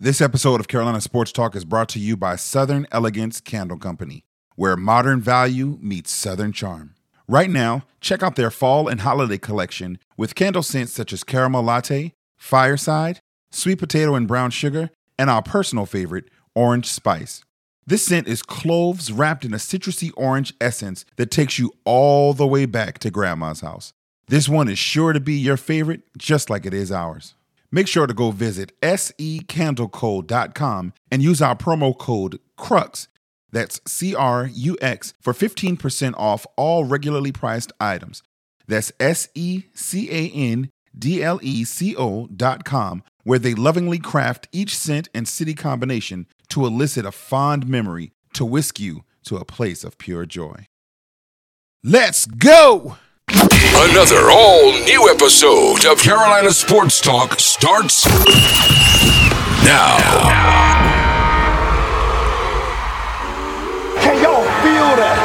This episode of Carolina Sports Talk is brought to you by Southern Elegance Candle Company, where modern value meets Southern charm. Right now, check out their fall and holiday collection with candle scents such as caramel latte, fireside, sweet potato and brown sugar, and our personal favorite, orange spice. This scent is cloves wrapped in a citrusy orange essence that takes you all the way back to grandma's house. This one is sure to be your favorite, just like it is ours. Make sure to go visit secandleco.com and use our promo code CRUX, that's C R U X, for 15% off all regularly priced items. That's S E C A N D L E C O.com, where they lovingly craft each scent and city combination to elicit a fond memory to whisk you to a place of pure joy. Let's go! Another all new episode of Carolina Sports Talk starts now. Can y'all feel that?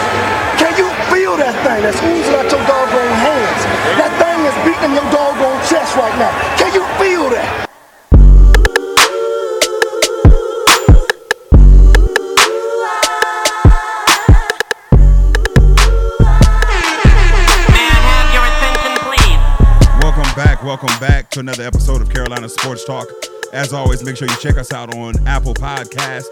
Can you feel that thing that's oozing out your doggone hands? That thing is beating your doggone chest right now. Can you feel to another episode of Carolina Sports Talk. As always, make sure you check us out on Apple Podcasts,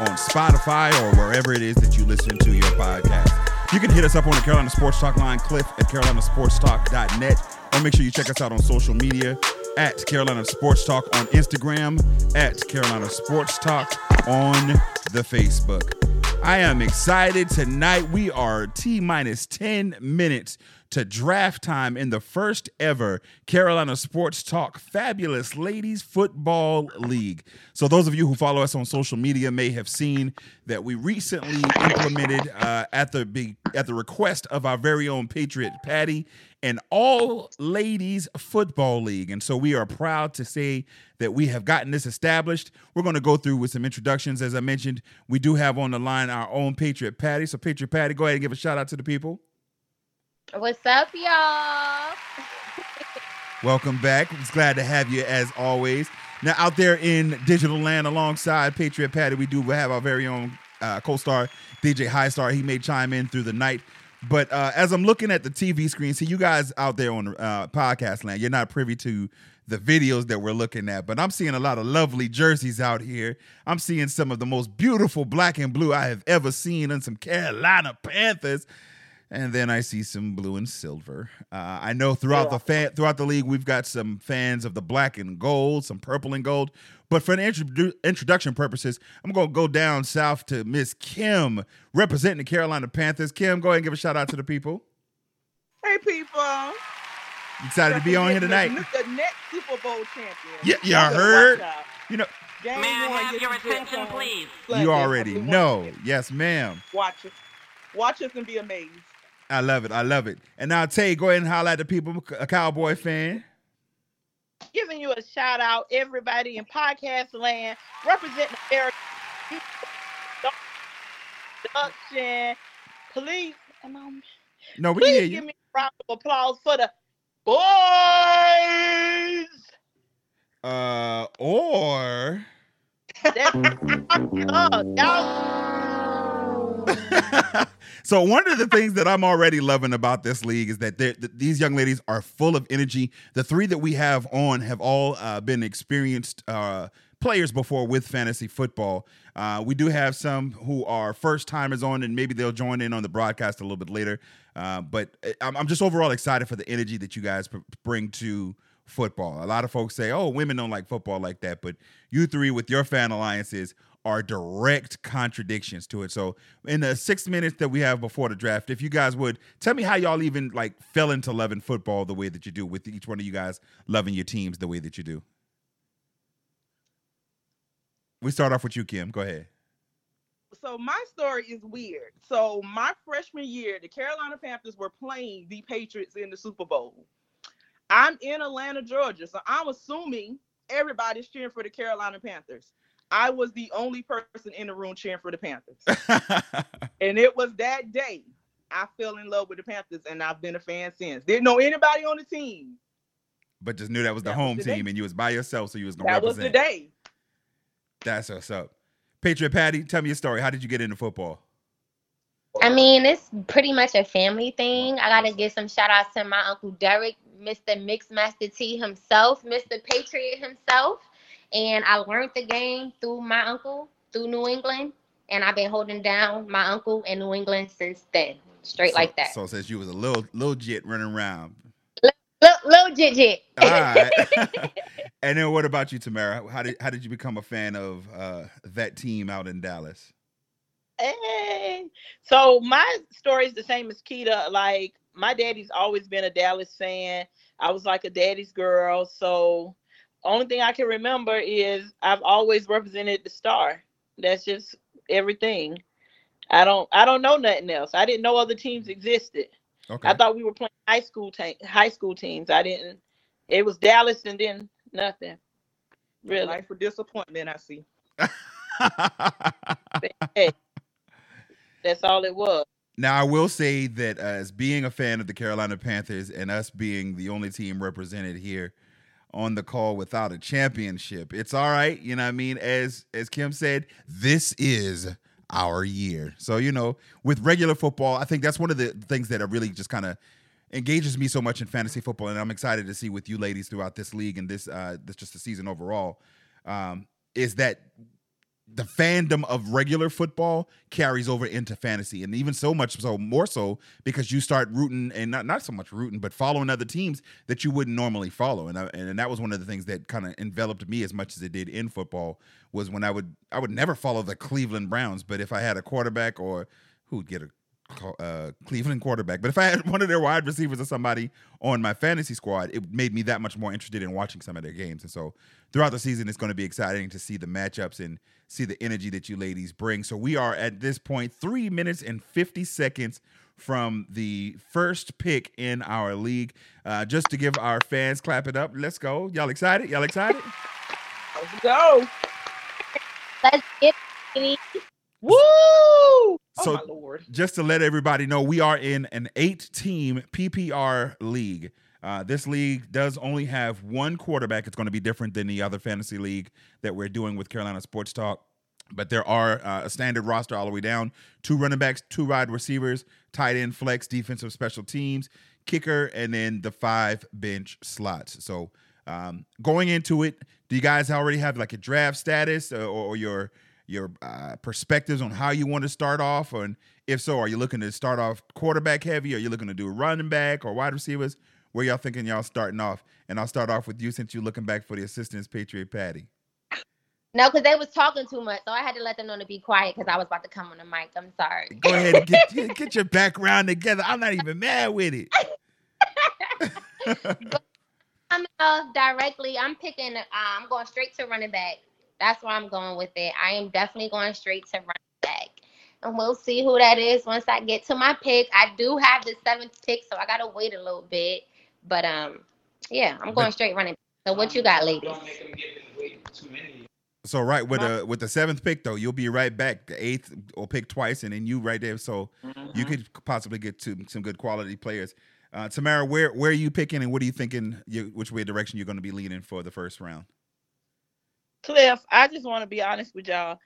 on Spotify, or wherever it is that you listen to your podcast. You can hit us up on the Carolina Sports Talk line, Cliff at carolinasportstalk.net, or make sure you check us out on social media at Carolina Sports Talk on Instagram, at Carolina Sports Talk on the Facebook. I am excited tonight. We are T minus 10 minutes to draft time in the first ever Carolina Sports Talk Fabulous Ladies Football League. So, those of you who follow us on social media may have seen that we recently implemented uh, at the at the request of our very own Patriot Patty an all ladies football league. And so we are proud to say that we have gotten this established. We're going to go through with some introductions. As I mentioned, we do have on the line our own Patriot Patty. So, Patriot Patty, go ahead and give a shout out to the people. What's up, y'all? Welcome back. It's glad to have you as always. Now, out there in digital land alongside Patriot Patty, we do have our very own uh, co star, DJ High Star. He may chime in through the night. But uh, as I'm looking at the TV screen, see you guys out there on uh, podcast land, you're not privy to the videos that we're looking at, but I'm seeing a lot of lovely jerseys out here. I'm seeing some of the most beautiful black and blue I have ever seen on some Carolina Panthers. And then I see some blue and silver. Uh, I know throughout the fan, throughout the league, we've got some fans of the black and gold, some purple and gold. But for the introdu- introduction purposes, I'm going to go down south to Miss Kim, representing the Carolina Panthers. Kim, go ahead and give a shout out to the people. Hey, people. Excited to be on here tonight. The, the next Super Bowl champion. Yeah, yeah, Y'all better heard. You know, Game May I have your attention, please? You already know. Yes, ma'am. Watch it. Watch us and be amazed. I love it. I love it. And now, Tay, go ahead and holler at the people. A Cowboy fan. giving you a shout out, everybody in podcast land, representing America. Production, please, am I- No, we please you. give me a round of applause for the boys. Uh, or That's y'all. So one of the things that I'm already loving about this league is that they're- these young ladies are full of energy. The three that we have on have all uh, been experienced uh, players before with fantasy football. Uh, we do have some who are first timers on, and maybe they'll join in on the broadcast a little bit later. Uh, but uh, I'm, I'm just overall excited for the energy that you guys bring to football. A lot of folks say, "Oh, women don't like football like that," but you three with your fan alliances are direct contradictions to it. So, in the six minutes that we have before the draft, if you guys would tell me how y'all even like fell into loving football the way that you do, with each one of you guys loving your teams the way that you do. We start off with you, Kim. Go ahead. So my story is weird. So my freshman year, the Carolina Panthers were playing the Patriots in the Super Bowl. I'm in Atlanta, Georgia, so I'm assuming everybody's cheering for the Carolina Panthers. I was the only person in the room cheering for the Panthers. And it was that day I fell in love with the Panthers, and I've been a fan since. Didn't know anybody on the team. but just knew that was the That was home the day. team and you was by yourself, so you was gonna That was the day. That's what's up. Patriot Patty, tell me your story. How did you get into football? I mean, it's pretty much a family thing. I gotta give some shout outs to my uncle Derek, Mr. Mixmaster T himself, Mr. Patriot himself. And I learned the game through my uncle, through New England. And I've been holding down my uncle in New England since then. Straight so, like that. So since you was a little little jit running around. Little, little jit jit. All right. and then what about you, Tamara? How did how did you become a fan of uh, that team out in Dallas? Hey. So my story is the same as Keita. Like my daddy's always been a Dallas fan. I was like a daddy's girl. So only thing I can remember is I've always represented the star. That's just everything. I don't I don't know nothing else. I didn't know other teams existed. Okay. I thought we were playing high school te- high school teams. I didn't. It was Dallas and then nothing. Really. Life for disappointment, I see. Hey, that's all it was. Now I will say that uh, as being a fan of the Carolina Panthers and us being the only team represented here on the call without a championship, it's all right. You know what I mean? As as Kim said, this is our year. So you know, with regular football, I think that's one of the things that really just kind of engages me so much in fantasy football, and I'm excited to see with you ladies throughout this league and this uh this just the season overall. Um, is that the fandom of regular football carries over into fantasy and even so much so more so because you start rooting and not, not so much rooting but following other teams that you wouldn't normally follow and I, and that was one of the things that kind of enveloped me as much as it did in football was when I would I would never follow the Cleveland Browns but if I had a quarterback or who would get a uh, Cleveland quarterback. But if I had one of their wide receivers or somebody on my fantasy squad, it made me that much more interested in watching some of their games. And so throughout the season, it's going to be exciting to see the matchups and see the energy that you ladies bring. So we are at this point three minutes and 50 seconds from the first pick in our league. Uh, just to give our fans clap it up. Let's go. Y'all excited? Y'all excited? Let's go. Let's get it. Woo! Oh So- my lord. just to let everybody know, we are in an eight team PPR league. Uh, this league does only have one quarterback. It's going to be different than the other fantasy league that we're doing with Carolina Sports Talk. But there are uh, a standard roster all the way down two running backs, two wide receivers, tight end, flex, defensive special teams, kicker, and then the five bench slots. So um, going into it, do you guys already have like a draft status uh, or, or your your uh, perspectives on how you want to start off? And if so, are you looking to start off quarterback heavy? Are you looking to do running back or wide receivers? Where y'all thinking y'all starting off? And I'll start off with you since you're looking back for the assistance, Patriot Patty. No, because they was talking too much, so I had to let them know to be quiet because I was about to come on the mic. I'm sorry. Go ahead and get, get, get your background together. I'm not even mad with it. I'm uh, directly. I'm picking. Uh, I'm going straight to running back. That's where I'm going with it. I am definitely going straight to running back, and we'll see who that is once I get to my pick. I do have the seventh pick, so I gotta wait a little bit. But um, yeah, I'm going straight running. back. So what you got, ladies? So right with the with the seventh pick though, you'll be right back. The eighth will pick twice, and then you right there. So you could possibly get to some good quality players. Uh, Tamara, where where are you picking, and what are you thinking? You, which way direction you're going to be leaning for the first round? Cliff, I just want to be honest with y'all.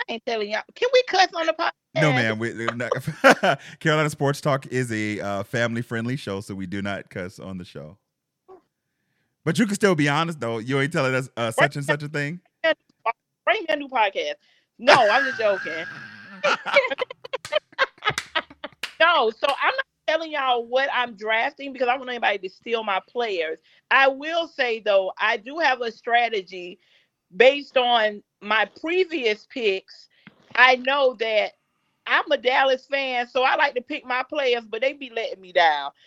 I ain't telling y'all. Can we cuss on the podcast? No, man. We, we're not- Carolina Sports Talk is a uh, family friendly show, so we do not cuss on the show. But you can still be honest, though. You ain't telling us uh, such and such a thing. Bring a new podcast. No, I'm just joking. no, so I'm not telling y'all what I'm drafting because I don't want anybody to steal my players. I will say though, I do have a strategy based on my previous picks. I know that I'm a Dallas fan, so I like to pick my players, but they be letting me down.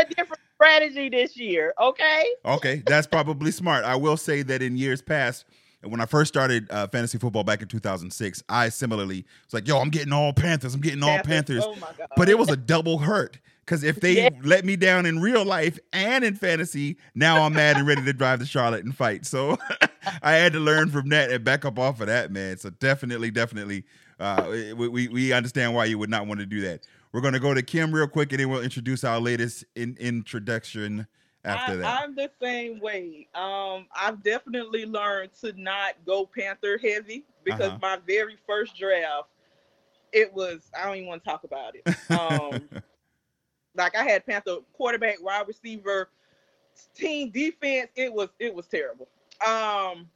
a different strategy this year, okay? Okay, that's probably smart. I will say that in years past, when I first started uh, fantasy football back in 2006, I similarly was like, "Yo, I'm getting all Panthers. I'm getting all Panthers." Oh my god. But it was a double hurt because if they Yeah. let me down in real life and in fantasy, now I'm mad and ready to drive to Charlotte and fight. So I had to learn from that and back up off of that, man. So definitely, definitely, uh, we, we we understand why you would not want to do that. We're gonna go to Kim real quick, and then we'll introduce our latest in, introduction after I, that? I'm the same way. Um, I've definitely learned to not go Panther heavy because Uh-huh. my very first draft, it was I don't even want to talk about it. Um, like I had Panther quarterback, wide receiver, team defense. It was it was terrible. Um,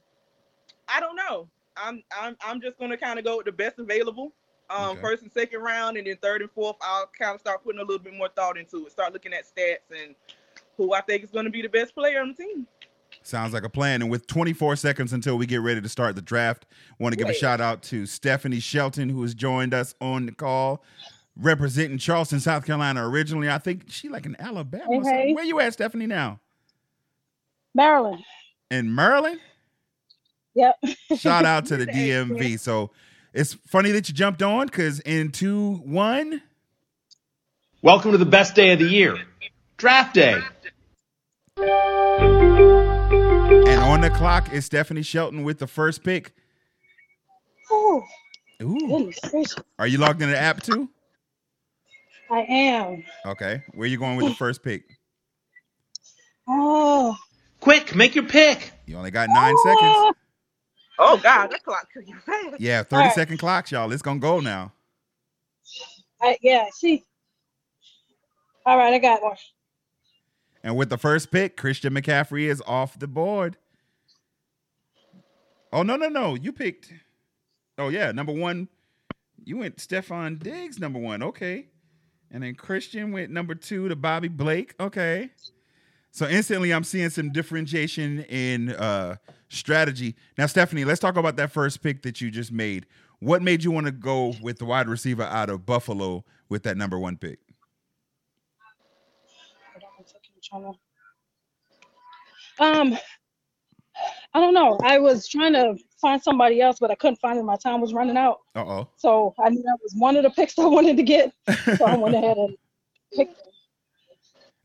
I don't know. I'm I'm I'm just gonna kind of go with the best available. Um, Okay. first and second round, and then third and fourth, I'll kind of start putting a little bit more thought into it. Start looking at stats and who I think is going to be the best player on the team. Sounds like a plan. And with 24 seconds until we get ready to start the draft, want to give a shout out to Stephanie Shelton, who has joined us on the call, representing Charleston, South Carolina. Originally, I think she like in Alabama. Hey, hey. Where you at, Stephanie? Now Maryland. in Maryland. Yep. Shout out to the Hey, DMV. So it's funny that you jumped on because in two one, Welcome to the best day of the year, draft day. And on the clock is Stephanie Shelton with the first pick. Oh, Ooh, Ooh, are you logged in the app too? I am. Okay, where you going with the first pick? Oh. Quick, make your pick. You only got nine seconds. Oh. Oh God, that clock could fast. Yeah, 30 All right. second clocks, y'all. It's gonna go now. I, yeah, see. All right, I got one. And with the first pick, Christian McCaffrey is off the board. Oh no, no, no. You picked. Oh yeah, number one. You went Stefon Diggs, number one. Okay. And then Christian went number two to Bobby Blake. Okay. So instantly I'm seeing some differentiation in uh strategy. Now, Stephanie, let's talk about that first pick that you just made. What made you want to go with the wide receiver out of Buffalo with that number one pick? One second, I'm trying to- Um, I don't know. I was trying to find somebody else, but I couldn't find it. My time was running out. Uh oh. So I knew that was one of the picks I wanted to get. So I went ahead and picked.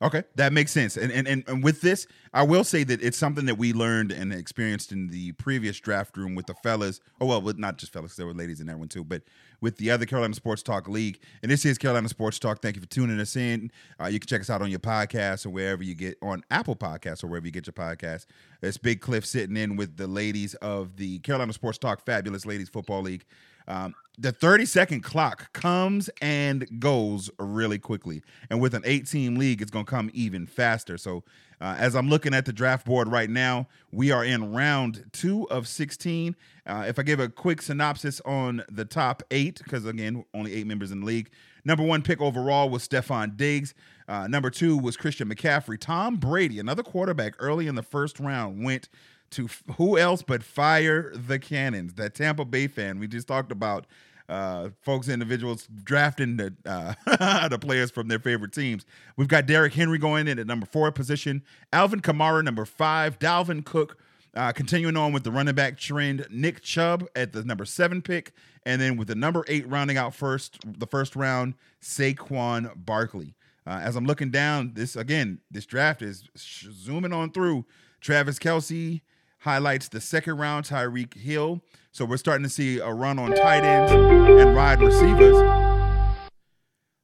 Okay, that makes sense. And, and and and with this, I will say that it's something that we learned and experienced in the previous draft room with the fellas. Oh well, with not just fellas, there were ladies in that one too, but with the other Carolina Sports Talk League. And this is Carolina Sports Talk. Thank you for tuning us in. Uh, you can check us out on your podcast or wherever you get on Apple Podcasts or wherever you get your podcast. It's Big Cliff sitting in with the ladies of the Carolina Sports Talk Fabulous Ladies Football League. Um, the 30 second clock comes and goes really quickly. And with an eight team league, it's going to come even faster. So, uh, as I'm looking at the draft board right now, we are in round two of 16. Uh, if I give a quick synopsis on the top eight, because again, only eight members in the league. Number one pick overall was Stefon Diggs. Uh, number two was Christian McCaffrey. Tom Brady, another quarterback early in the first round, went to f- who else but fire the cannons? That tampa bay fan we just talked about uh, folks individuals drafting the uh, the players from their favorite teams. We've got Derrick henry going in at number four position alvin kamara number five dalvin cook uh, continuing on with the running back trend nick chubb at the number seven pick and then with the number eight rounding out first the first round saquon barkley. Uh, as i'm looking down this again this draft is sh- zooming on through. Travis Kelce highlights the second round Tyreek Hill. So we're starting to see a run on tight ends and wide receivers.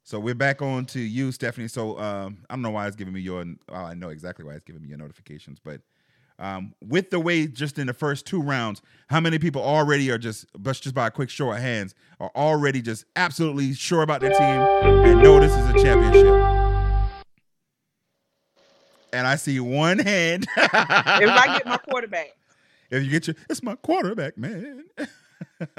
So we're back on to you, Stephanie. So um, I don't know why it's giving me your. Well, I know exactly why it's giving me your notifications, but um, with the way just in the first two rounds, how many people already are just, but just by a quick show of hands, are already just absolutely sure about their team and know this is a championship. And I see one hand. If I get my quarterback, If you get your, it's my quarterback, man.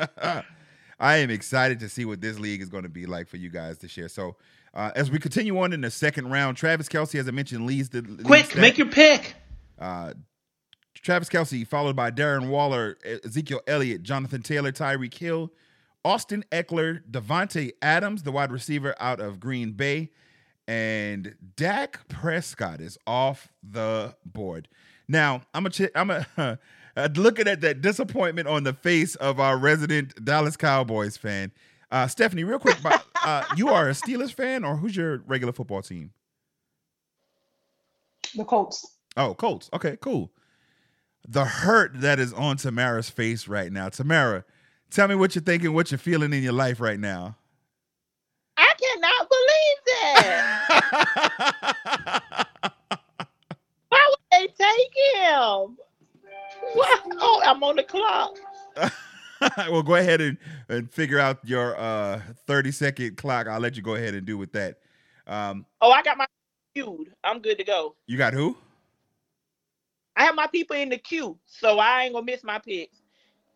I am excited to see what this league is going to be like for you guys this year. So, uh, as we continue on in the second round, Travis Kelce, as I mentioned, leads the Quick, stat. make your pick. Uh, Travis Kelce, followed by Darren Waller, Ezekiel Elliott, Jonathan Taylor, Tyreek Hill, Austin Ekeler, Davante Adams, the wide receiver out of Green Bay, and Dak Prescott is off the board. Now, I'm a, ch- I'm a, uh, looking at that disappointment on the face of our resident Dallas Cowboys fan. Uh, Stephanie, real quick, but, uh, you are a Steelers fan, or who's your regular football team? The Colts. Oh, Colts. Okay, cool. The hurt that is on Tamara's face right now. Tamara, tell me what you're thinking, what you're feeling in your life right now. Cannot believe that. take him. Wow, oh, I'm on the clock. well, go ahead and, and figure out your uh 30 second clock. I'll let you go ahead and do with that. Um, oh, I got my queued. I'm good to go. You got who? I have my people in the queue, so I ain't gonna miss my picks.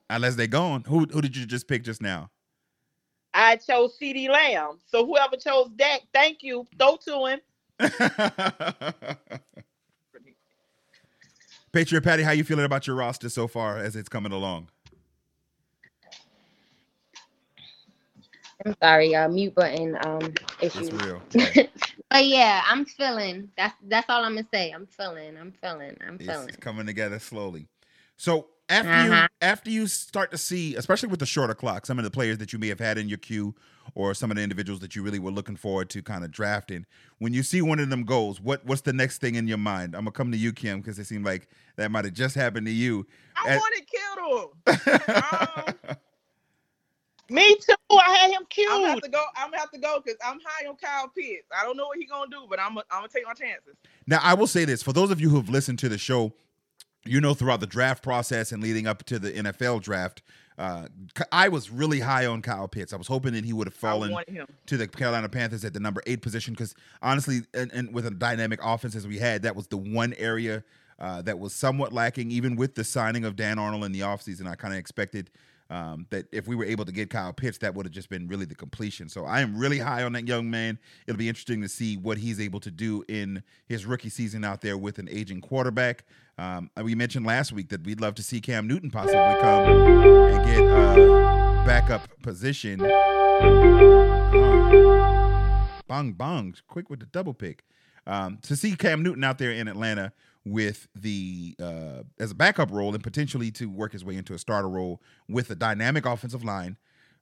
Unless they gone. Who who did you just pick just now? I chose CeeDee Lamb. So whoever chose Dak, thank you. Throw to him. Patriot Patty, how you feeling about your roster so far as it's coming along? I'm sorry, uh, mute button um issue. It's real. but yeah, I'm feeling. That's that's all I'm gonna say. I'm feeling. I'm feeling. I'm feeling. It's coming together slowly. So after you Uh-huh. after you start to see, especially with the shorter clock, some of the players that you may have had in your queue, or some of the individuals that you really were looking forward to kind of drafting, when you see one of them goes, what what's the next thing in your mind? I'm gonna come to you, Kim, because it seemed like that might have just happened to you. I At- wanted Kittle. Um, Me too. I had him I'm gonna have to go. I'm gonna have to go because I'm high on Kyle Pitts. I don't know what he's gonna do, but I'm gonna I'm gonna take my chances. Now, I will say this for those of you who have listened to the show, you know, throughout the draft process and leading up to the NFL draft, uh, I was really high on Kyle Pitts. I was hoping that he would have fallen I wanted him. to the Carolina Panthers at the number eight position because honestly, and, and with a dynamic offense as we had, that was the one area uh, that was somewhat lacking, even with the signing of Dan Arnold in the offseason. I kind of expected um, that if we were able to get Kyle Pitts, that would have just been really the completion. So I am really high on that young man. It'll be interesting to see what he's able to do in his rookie season out there with an aging quarterback. Um, we mentioned last week that we'd love to see Cam Newton possibly come and get uh, backup position. Uh, bong bong, quick with the double pick. Um, to see Cam Newton out there in Atlanta with the uh, as a backup role and potentially to work his way into a starter role with a dynamic offensive line.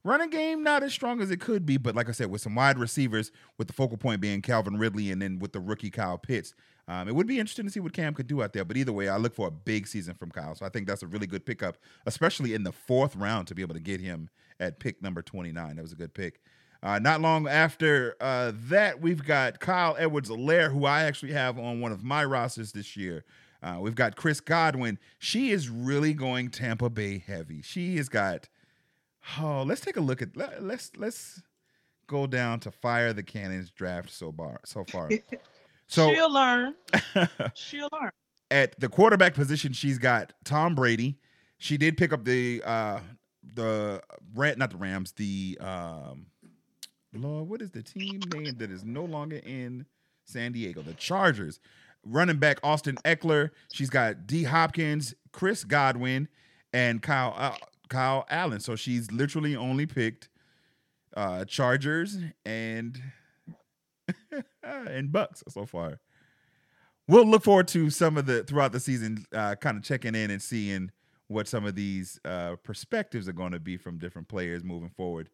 Running game not as strong as it could be, but like I said, with some wide receivers, with the focal point being Calvin Ridley, and then with the rookie Kyle Pitts, um, it would be interesting to see what Cam could do out there. But either way, I look for a big season from Kyle, so I think that's a really good pickup, especially in the fourth round to be able to get him at pick number twenty nine. That was a good pick. Uh, not long after uh, that, we've got Clyde Edwards-Helaire, who I actually have on one of my rosters this year. Uh, we've got Chris Godwin. She is really going Tampa Bay heavy. She has got. Oh, let's take a look at. Let, let's let's go down to fire the cannons draft so far. So far. So She'll learn. She'll learn. at the quarterback position, she's got Tom Brady. She did pick up the uh the not the Rams, the um Lord, what is the team name that is no longer in San Diego? The Chargers. Running back Austin Ekeler. She's got D Hopkins, Chris Godwin, and Kyle uh, Kyle Allen. So she's literally only picked uh Chargers and and Bucs so far we'll look forward to some of the throughout the season, uh, kind of checking in and seeing what some of these uh, perspectives are going to be from different players moving forward.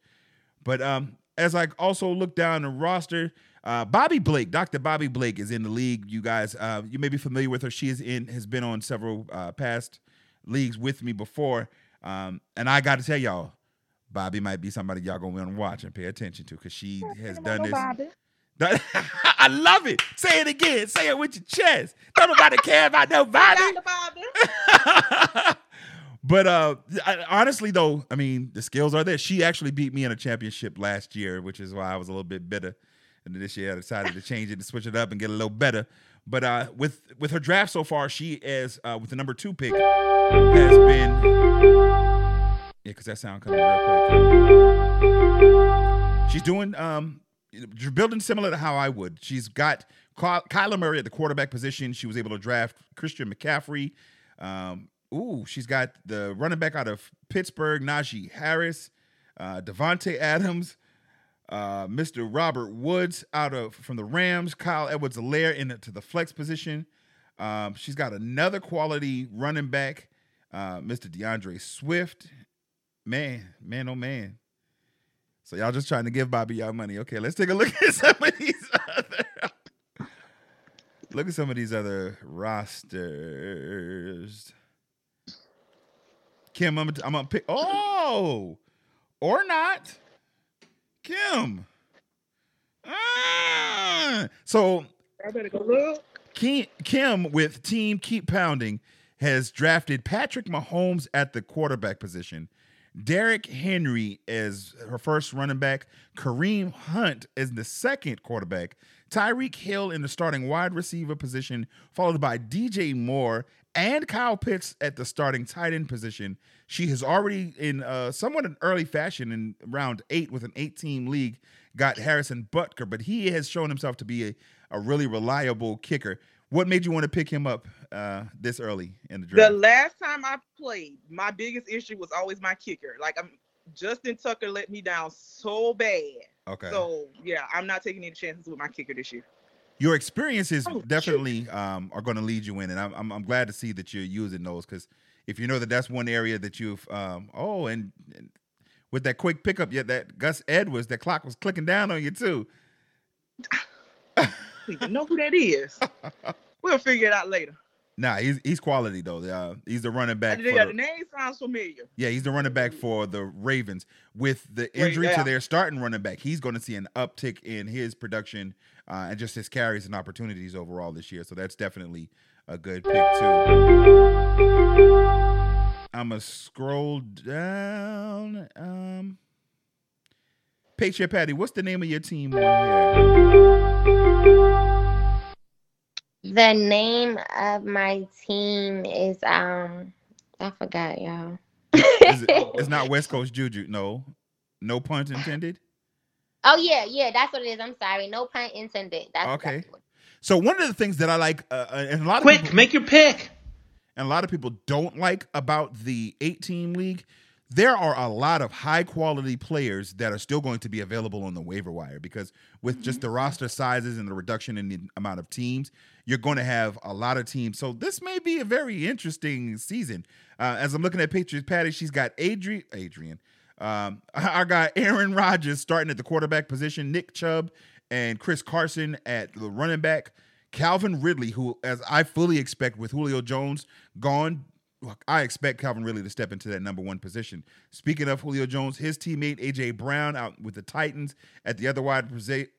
But um, as I also look down the roster, uh, Bobby Blake, Dr. Bobby Blake, is in the league. You guys, uh, you may be familiar with her. She is in, has been on several uh, past leagues with me before, um, and I got to tell y'all, Bobby might be somebody y'all gonna want to watch and pay attention to because she has done this. I love it. Say it again. Say it with your chest. Don't nobody care about nobody. but uh, I, honestly, though, I mean, the skills are there. She actually beat me in a championship last year, which is why I was a little bit bitter. And this year, I decided to change it to switch it up and get a little better. But uh, with with her draft so far, she is uh, with the number two pick has been yeah, because that sound coming real quick. She's doing um building similar to how I would. She's got Ky- Kyler Murray at the quarterback position. She was able to draft Christian McCaffrey. Um, ooh, she's got the running back out of Pittsburgh, Najee Harris, uh, Davante Adams, uh, Mr. Robert Woods out of from the Rams, Clyde Edwards-Helaire into the flex position. Um, she's got another quality running back, uh, Mr. D'Andre Swift. Man, man, oh man. So y'all just trying to give Bobby y'all money. Okay, let's take a look at some of these other. look at some of these other rosters. Kim, I'm, I'm gonna pick. Oh, or not, Kim. Ah, so I better go look. Kim, Kim with Team Keep Pounding has drafted Patrick Mahomes at the quarterback position, Derrick Henry as her first running back, Kareem Hunt as the second quarterback, Tyreek Hill in the starting wide receiver position, followed by DJ Moore and Kyle Pitts at the starting tight end position. She has already, in uh, somewhat an early fashion, in round eight with an eight team league, got Harrison Butker, but he has shown himself to be a, a really reliable kicker. What made you want to pick him up uh, this early in the draft? The last time I played, my biggest issue was always my kicker. Like I'm Justin Tucker let me down so bad. Okay. So yeah, I'm not taking any chances with my kicker this year. Your experiences Oh, definitely um, are going to lead you in, and I'm, I'm I'm glad to see that you're using those because if you know that that's one area that you've um, oh and, and with that quick pickup, yeah, that Gus Edwards, that clock was clicking down on you too. Know who that is? we'll figure it out later. Nah, he's he's quality though. Uh, he's the running back. Yeah, the the- name sounds familiar. Yeah, he's the running back for the Ravens. With the injury yeah. to their starting running back, he's going to see an uptick in his production uh, and just his carries and opportunities overall this year. So that's definitely a good pick too. I'm gonna scroll down. Um, Patriot Patty, what's the name of your team on The name of my team is um I forgot, y'all. it, it's not West Coast Juju. No, no punt intended. Oh yeah, yeah, that's what it is. I'm sorry. No pun intended. That's Okay. exactly So one of the things that I like, uh, uh, and a lot of Quick, people, make your pick. and a lot of people don't like about the eight team league, there are a lot of high quality players that are still going to be available on the waiver wire because with just the roster sizes and the reduction in the amount of teams, you're going to have a lot of teams. So this may be a very interesting season. Uh, as I'm looking at Patriots Patty, she's got Adrian, Adrian, um, our guy Aaron Rodgers starting at the quarterback position, Nick Chubb and Chris Carson at the running back. Calvin Ridley, who, as I fully expect with Julio Jones gone, I expect Calvin Ridley to step into that number one position. Speaking of Julio Jones, his teammate AJ Brown out with the Titans at the other wide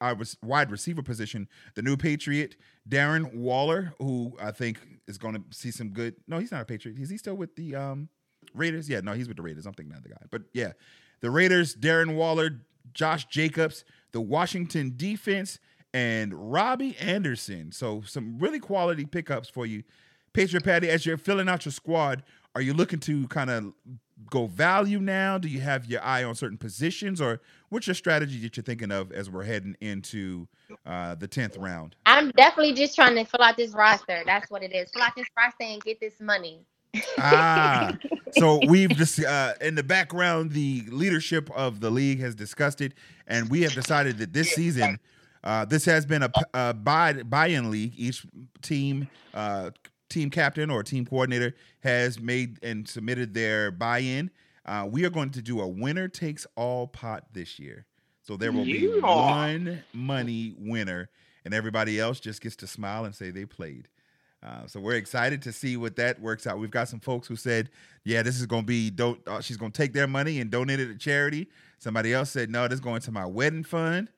uh, wide receiver position. The new Patriot Darren Waller, who I think is going to see some good. No, he's not a Patriot. Is he still with the um, Raiders? Yeah, no, he's with the Raiders. I'm thinking of the guy, but yeah, the Raiders. Darren Waller, Josh Jacobs, the Washington defense, and Robbie Anderson. So some really quality pickups for you. Patriot Patty, as you're filling out your squad, are you looking to kind of go value now? Do you have your eye on certain positions, or what's your strategy that you're thinking of as we're heading into uh, the tenth round? I'm definitely just trying to fill out this roster. That's what it is. Fill out this roster and get this money. Ah, so we've just uh, in the background, the leadership of the league has discussed it, and we have decided that this season, uh, this has been a buy buy-in league. Each team, uh, team captain or team coordinator has made and submitted their buy-in. Uh, we are going to do a winner takes all pot this year, so there will be Yeah. one money winner, and everybody else just gets to smile and say they played. Uh, so we're excited to see what that works out. We've got some folks who said, "Yeah, this is going to be don't." Uh, she's going to take their money and donate it to charity. Somebody else said, "No, this is going to my wedding fund."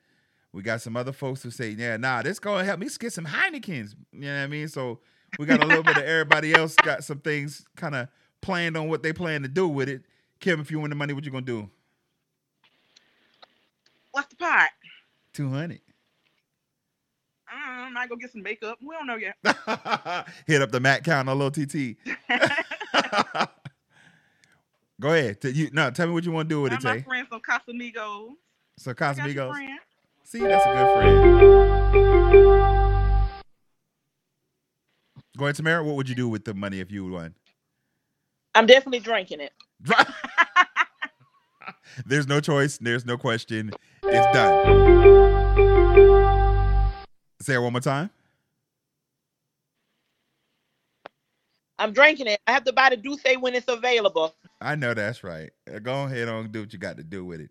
We got some other folks who say, "Yeah, nah, this going to help me get some Heinekens." You know what I mean? So we got a little bit of everybody else got some things kind of planned on what they plan to do with it. Kim, if you win the money, what you gonna do? What's the pot? Two hundred. I might go get some makeup. We don't know yet. Hit up the Matt count on little TT. Go ahead. T- You, no, tell me what you want to do with Buy it, my Tay. friends some Casamigos. So I Casamigos. friend. See, that's a good friend. Go ahead, Tamara. What would you do with the money if you won? I'm definitely drinking it. There's no choice. There's no question. It's done. Say it one more time. I'm drinking it. I have to buy the Douce when it's available. I know that's right. Uh, Go ahead on do what you got to do with it.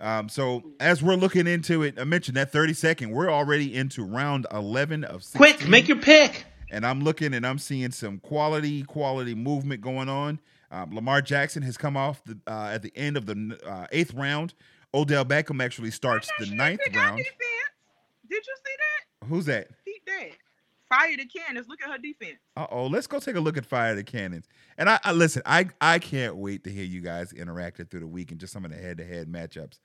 Um, so as we're looking into it, I mentioned that 30 second. We're already into round 11 of 16. Quick, make your pick. and I'm looking and I'm seeing some quality, quality movement going on. Um, Lamar Jackson has come off the, uh, at the end of the uh, eighth round. Odell Beckham actually starts the ninth round. Did you see that? Who's that? He dead. Fire the cannons. Look at her defense. Uh oh, let's go take a look at Fire the Cannons. And I, I listen, I I can't wait to hear you guys interacted through the week and just some of the head to head matchups.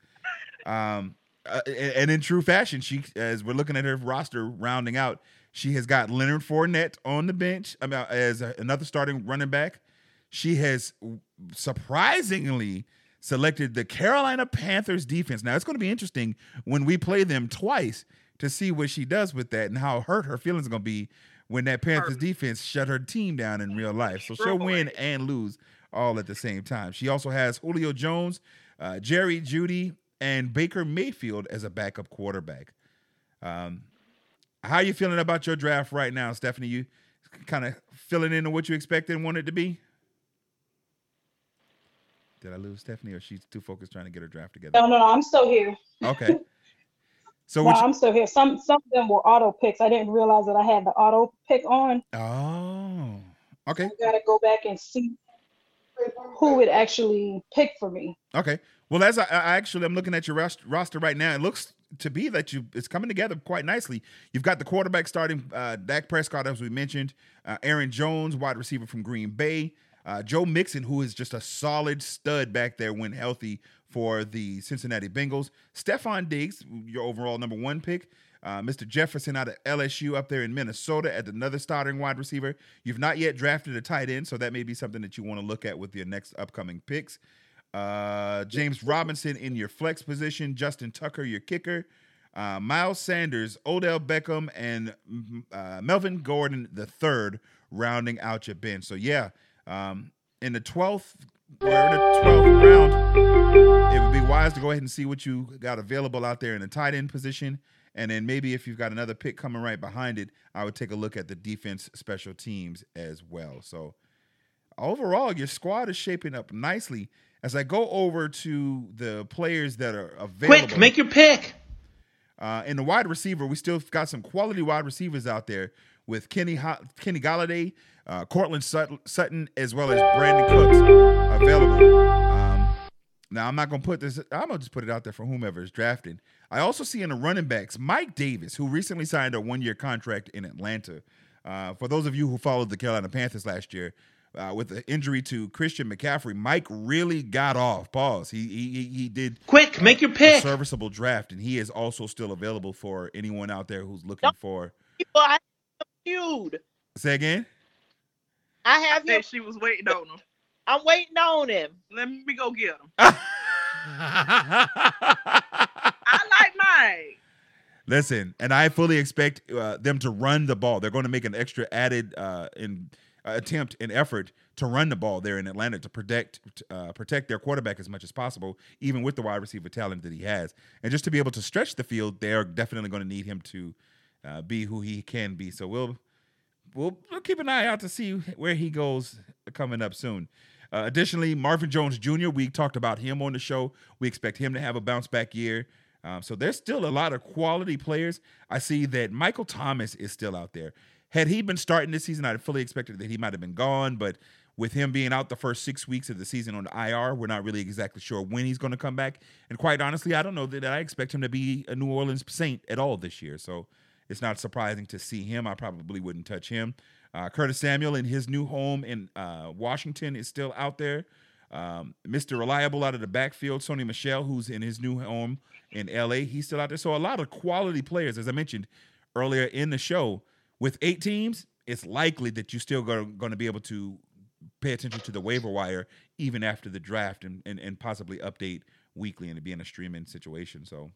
Um, uh, and, and in true fashion, she as we're looking at her roster rounding out, she has got Leonard Fournette on the bench I mean, as a, another starting running back. She has surprisingly selected the Carolina Panthers defense. Now it's going to be interesting when we play them twice to see what she does with that and how hurt her feelings are going to be when that Panthers defense shut her team down in real life. So she'll win and lose all at the same time. She also has Julio Jones, uh, Jerry Jeudy, and Baker Mayfield as a backup quarterback. Um, how are you feeling about your draft right now, Stephanie? You kind of filling into what you expected and wanted to be? Did I lose Stephanie, or she's too focused trying to get her draft together? No, no, no. I'm still here. Okay. So no, you- I'm still here. Some some of them were auto picks. I didn't realize that I had the auto pick on. Oh, okay, I gotta go back and see who would actually pick for me. okay. Well, as I, I actually I'm looking at your ros- roster right now, it looks to be that you it's coming together quite nicely. You've got the quarterback starting uh, Dak Prescott, as we mentioned, uh, Aaron Jones, wide receiver from Green Bay, uh, Joe Mixon, who is just a solid stud back there when healthy for the Cincinnati Bengals. Stefon Diggs, your overall number one pick. Uh, Mr. Jefferson out of LSU up there in Minnesota at another starting wide receiver. You've not yet drafted a tight end, so that may be something that you want to look at with your next upcoming picks. Uh, James Robinson in your flex position, Justin Tucker, your kicker, uh, Miles Sanders, Odell Beckham, and mm, uh, Melvin Gordon the third rounding out your bench. So, yeah, um, in the 12th we're in the 12th round, it would be wise to go ahead and see what you got available out there in the tight end position. And then maybe if you've got another pick coming right behind it, I would take a look at the defense special teams as well. So overall, your squad is shaping up nicely. As I go over to the players that are available. Quick, make your pick. Uh, in the wide receiver, we still got some quality wide receivers out there with Kenny Ho- Kenny Golladay, uh, Courtland Sut- Sutton, as well as Brandin Cooks available. Um, now I'm not gonna put this. I'm gonna just put it out there for whomever is drafting. I also see in the running backs Mike Davis, who recently signed a one year contract in Atlanta. Uh, for those of you who followed the Carolina Panthers last year, uh, with the injury to Christian McCaffrey, Mike really got off. Pause. He he he- did Quick, make your a pick. serviceable draft, and he is also still available for anyone out there who's looking for. People, I feud. Say again. I have him. Said she was waiting on him. I'm waiting on him. Let me go get him. I like Mike. Listen, and I fully expect uh, them to run the ball. They're going to make an extra added uh, in uh, attempt and effort to run the ball there in Atlanta to protect uh, protect their quarterback as much as possible, even with the wide receiver talent that he has, and just to be able to stretch the field. They are definitely going to need him to uh, be who he can be. So we'll we'll, we'll keep an eye out to see where he goes coming up soon. Uh, additionally, Marvin Jones Jr., we talked about him on the show. We expect him to have a bounce back year. Um, so there's still a lot of quality players. I see that Michael Thomas is still out there. Had he been starting this season, I'd fully expected that he might have been gone. But with him being out the first six weeks of the season on the IR, we're not really exactly sure when he's going to come back. And quite honestly, I don't know that I expect him to be a New Orleans Saint at all this year. So it's not surprising to see him. I probably wouldn't touch him. Uh, Curtis Samuel in his new home in uh, Washington is still out there. Um, Mr. Reliable out of the backfield, Sony Michel, who's in his new home in LA, he's still out there. So a lot of quality players, as I mentioned earlier in the show. With eight teams, it's likely that you're still going to be able to pay attention to the waiver wire even after the draft and, and, and possibly update weekly and to be in a streaming situation. So,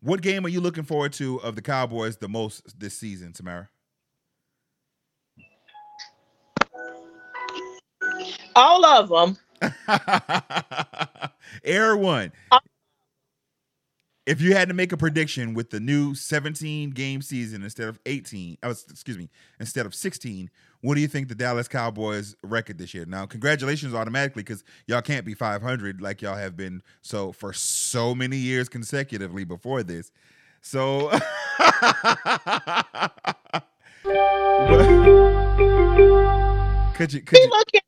what game are you looking forward to of the Cowboys the most this season, Samara? All of them. Air one. If you had to make a prediction with the new 17 game season instead of 18, oh, excuse me, instead of 16, what do you think the Dallas Cowboys record this year? Now, congratulations automatically because y'all can't be 500 like y'all have been so for so many years consecutively before this. So, could you? Could you looking,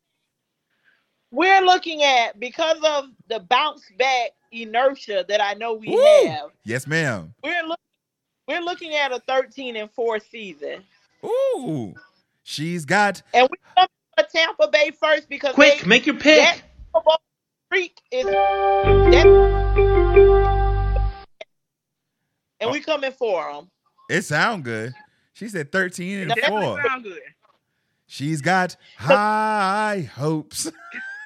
we're looking at because of the bounce back inertia that I know we Woo! have. yes, ma'am. We're look, we're looking at a 13 and 4 season. Ooh, she's got. And we come to Tampa Bay first because Quick, they, make your pick. that Super Bowl streak is that, and we coming for them. It sound good. She said thirteen and That four. sound good. She's got high hopes.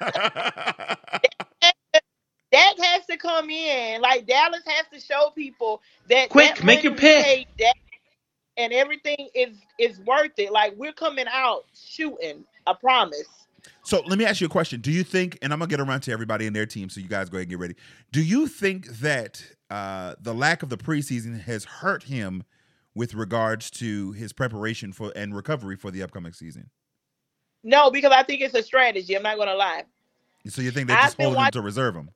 Dak has to come in. Like Dallas has to show people that Quick, that make your pick. paid Dak and everything is is worth it. Like we're coming out shooting. I promise. So let me ask you a question. Do you think, and I'm gonna get around to everybody in their team, so you guys go ahead and get ready. Do you think that uh, the lack of the preseason has hurt him with regards to his preparation for and recovery for the upcoming season? No, because I think it's a strategy. I'm not gonna lie. So you think they're just holding him to reserve him?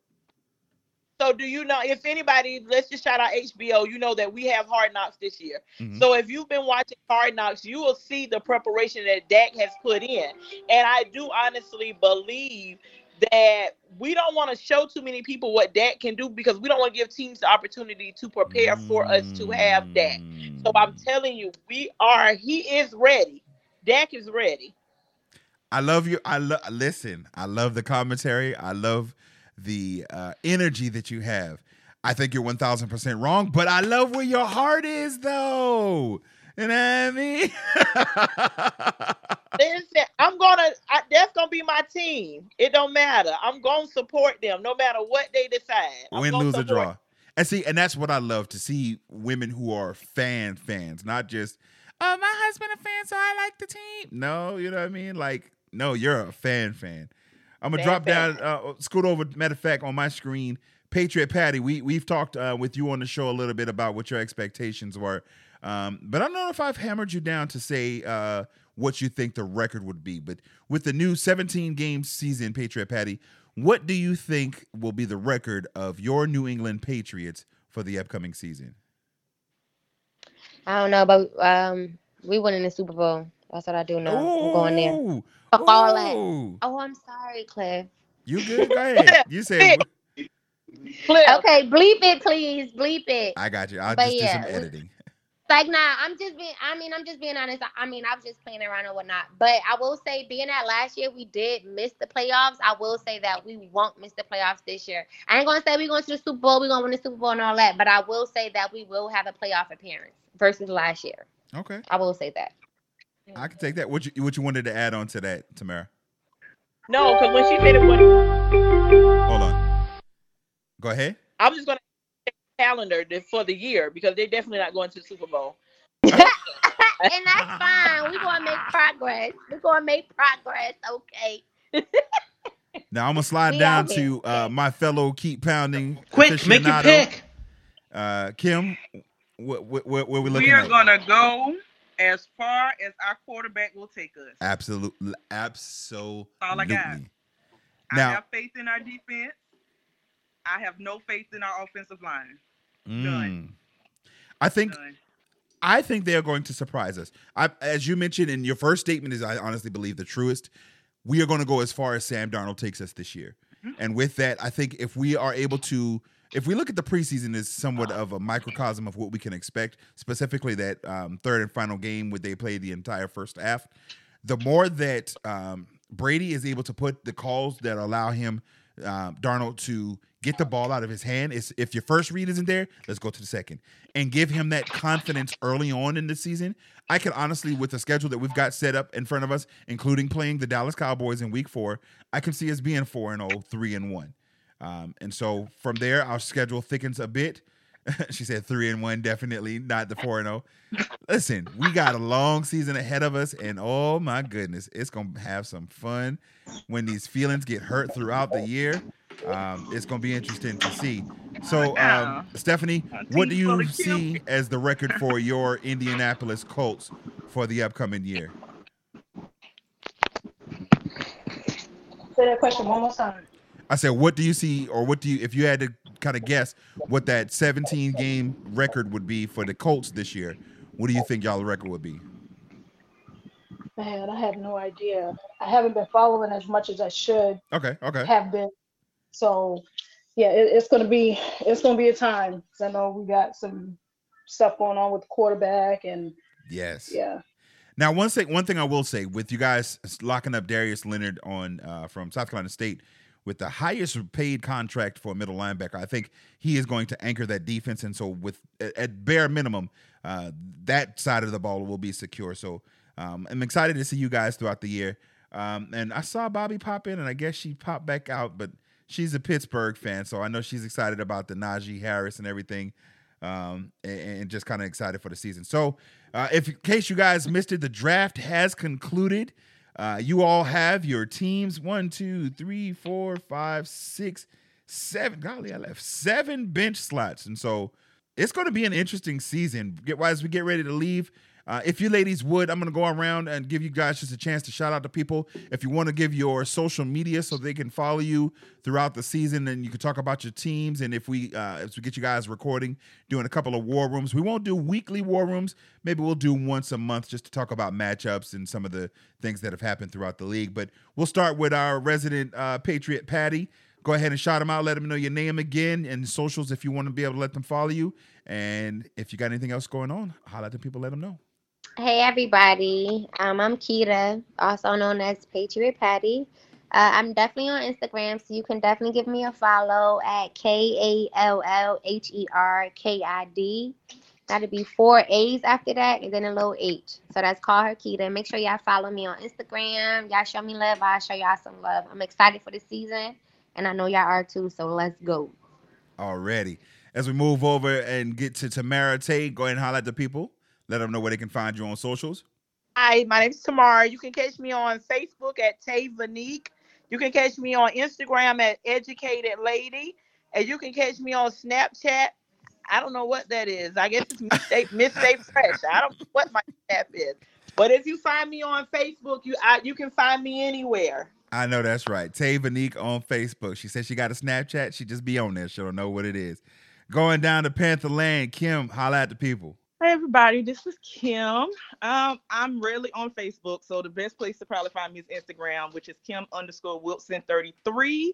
So do you know if anybody? Let's just shout out HBO. You know that we have Hard Knocks this year. Mhm. So if you've been watching Hard Knocks, you will see the preparation that Dak has put in. And I do honestly believe that we don't want to show too many people what Dak can do because we don't want to give teams the opportunity to prepare for us to have Dak. So I'm telling you, we are. He is ready. Dak is ready. I love you. I love. Listen, I love the commentary. I love the uh, energy that you have. I think you're one thousand percent wrong, but I love where your heart is, though. You know what I mean? Listen, I'm gonna. I, that's gonna be my team. It don't matter. I'm gonna support them no matter what they decide. I'm Win, lose, or draw. And see, and that's what I love to see women who are fan fans, not just, oh, my husband a fan, so I like the team. No, you know what I mean? Like, no, you're a fan fan. I'm gonna drop down, uh, scoot over. Matter of fact, on my screen, Patriot Patty. We we've talked uh, with you on the show a little bit about what your expectations were, um, but I don't know if I've hammered you down to say uh, what you think the record would be. But with the new 17 game season, Patriot Patty, what do you think will be the record of your New England Patriots for the upcoming season? I don't know, but um, we won in the Super Bowl. That's what I do know. I'm going there. Ooh, Fuck all that. Oh, I'm sorry, Cliff. You good? Go ahead. You said Cliff. Okay, bleep it, please. Bleep it. I got you. I'll But just yeah, do some editing. Like, nah, I'm just being, I mean, I'm just being honest. I mean, I was just playing around and whatnot. But I will say, being that last year we did miss the playoffs, I will say that we won't miss the playoffs this year. I ain't going to say we're going to the Super Bowl, we're going to win the Super Bowl and all that. But I will say that we will have a playoff appearance versus last year. Okay, I will say that. I can take that. What you what you wanted to add on to that, Tamara? No, because when she said it was, Hold on. Go ahead. I was just gonna check the calendar for the year because they're definitely not going to the Super Bowl. and that's fine. We're going to make progress. We're going to make progress, okay? Now I'm gonna slide We down to uh, my fellow keep pounding. Quick, make your aficionado. pick. Uh, Kim, what what what, what we looking We are at? gonna go as far as our quarterback will take us. Absolutely, absolutely. all I got. I Now, have faith in our defense. I have no faith in our offensive line. mm, I think Done. I think they are going to surprise us. I, as you mentioned in your first statement, is I honestly believe the truest. We are going to go as far as Sam Darnold takes us this year, and with that, I think if we are able to, if we look at the preseason as somewhat of a microcosm of what we can expect, specifically that um, third and final game where they play the entire first half, the more that um, Brady is able to put the calls that allow him, um, Darnold, to get the ball out of his hand. Is if your first read isn't there, let's go to the second and give him that confidence early on in the season. I can honestly, with the schedule that we've got set up in front of us, including playing the Dallas Cowboys in Week Four, I can see us being four and 0, 3 and one. Um, and so from there, our schedule thickens a bit. she said three and one, definitely not the four and zero. Listen, we got a long season ahead of us, and oh my goodness, it's gonna have some fun when these feelings get hurt throughout the year. Um, it's gonna be interesting to see. So, um, Stephanie, what do you see as the record for your Indianapolis Colts for the upcoming year? Say that question one more time. I said, what do you see, or what do you, if you had to kind of guess what that 17 game record would be for the Colts this year, what do you think y'all record would be? Man, I have no idea. I haven't been following as much as I should Okay, okay. have been. So, yeah, it, it's gonna be it's gonna be a time. 'cause I know we got some stuff going on with the quarterback, and Yes. yeah, Now, one thing, one thing I will say with you guys locking up Darius Leonard on uh, from South Carolina State with the highest paid contract for a middle linebacker, I think he is going to anchor that defense. And so, with at bare minimum, uh, that side of the ball will be secure. So, um, I'm excited to see you guys throughout the year. Um, and I saw Bobby pop in, and I guess she popped back out, but she's a Pittsburgh fan, so I know she's excited about the Najee Harris and everything, um, and, and, just kind of excited for the season. So, uh, if in case you guys missed it, the draft has concluded. Uh, you all have your teams one, two, three, four, five, six, seven. Golly, I left seven bench slots, and so it's going to be an interesting season. Get as we get ready to leave. Uh, if you ladies would, I'm going to go around and give you guys just a chance to shout out to people. If you want to give your social media so they can follow you throughout the season, and you can talk about your teams. And if we, uh, as we get you guys recording, doing a couple of war rooms, we won't do weekly war rooms. Maybe we'll do once a month just to talk about matchups and some of the things that have happened throughout the league. But we'll start with our resident uh, Patriot, Patty go ahead and shout them out. Let them know your name again and socials if you want to be able to let them follow you. And if you got anything else going on, holla at the people, let them know. Hey everybody, um, I'm Kita, also known as Patriot Patty. Uh, I'm definitely on Instagram, so you can definitely give me a follow at K A L L H E R K I D. To be four A's after that, and then a little H. So that's call her Kita. Make sure y'all follow me on Instagram. Y'all show me love. I'll show y'all some love. I'm excited for the season, and I know y'all are too. So let's go. Already. As we move over and get to Tamara Tate, go ahead and highlight the people. Let them know where they can find you on socials. Hi, my name is Tamara. You can catch me on Facebook at Tay Vanique. You can catch me on Instagram at Educated Lady. And you can catch me on Snapchat. I don't know what that is. I guess it's Miss Stay Fresh. I don't know what my snap is. But if you find me on Facebook, you I, you can find me anywhere. I know that's right. Tay Vanique on Facebook. She said she got a Snapchat. She just be on there. She don't know what it is. Going down to Panther Lane, Kim, holla at the people. Hey everybody, this is Kim. Um, I'm rarely on Facebook, so the best place to probably find me is Instagram, which is Kim underscore Wilson 33.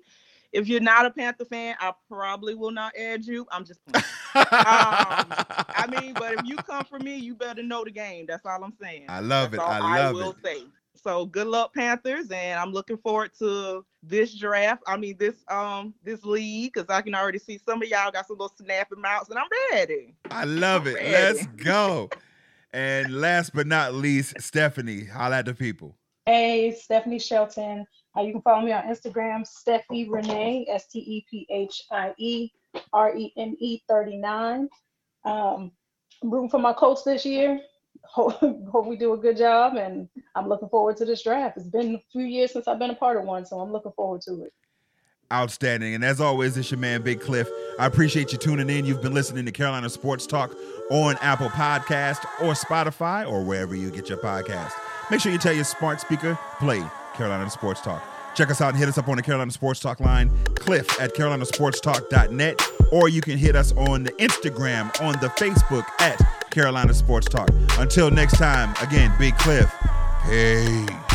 If you're not a Panther fan, I probably will not add you. I'm just um, I mean, but if you come for me, you better know the game. That's all I'm saying. I love That's it. I love I will it. say. So good luck, Panthers, and I'm looking forward to this draft. I mean this um this league because I can already see some of y'all got some little snapping mouths, and I'm ready. I love I'm it. ready. Let's go. and last but not least, Stephanie, holla at the people. Hey, Stephanie Shelton. Uh, you can follow me on Instagram, Steffi Renee, S T E P H I E R E N E 39. Um, I'm rooting for my coach this year. Hope, hope we do a good job, and I'm looking forward to this draft. It's been a few years since I've been a part of one, so I'm looking forward to it. Outstanding. And as always, it's your man, Big Cliff. I appreciate you tuning in. You've been listening to Carolina Sports Talk on Apple Podcast or Spotify or wherever you get your podcast. Make sure you tell your smart speaker, play Carolina Sports Talk. Check us out and hit us up on the Carolina Sports Talk line, cliff at carolinasportstalk.net, or you can hit us on the Instagram, on the Facebook at Carolina Sports Talk. Until next time, again, Big Cliff. Peace.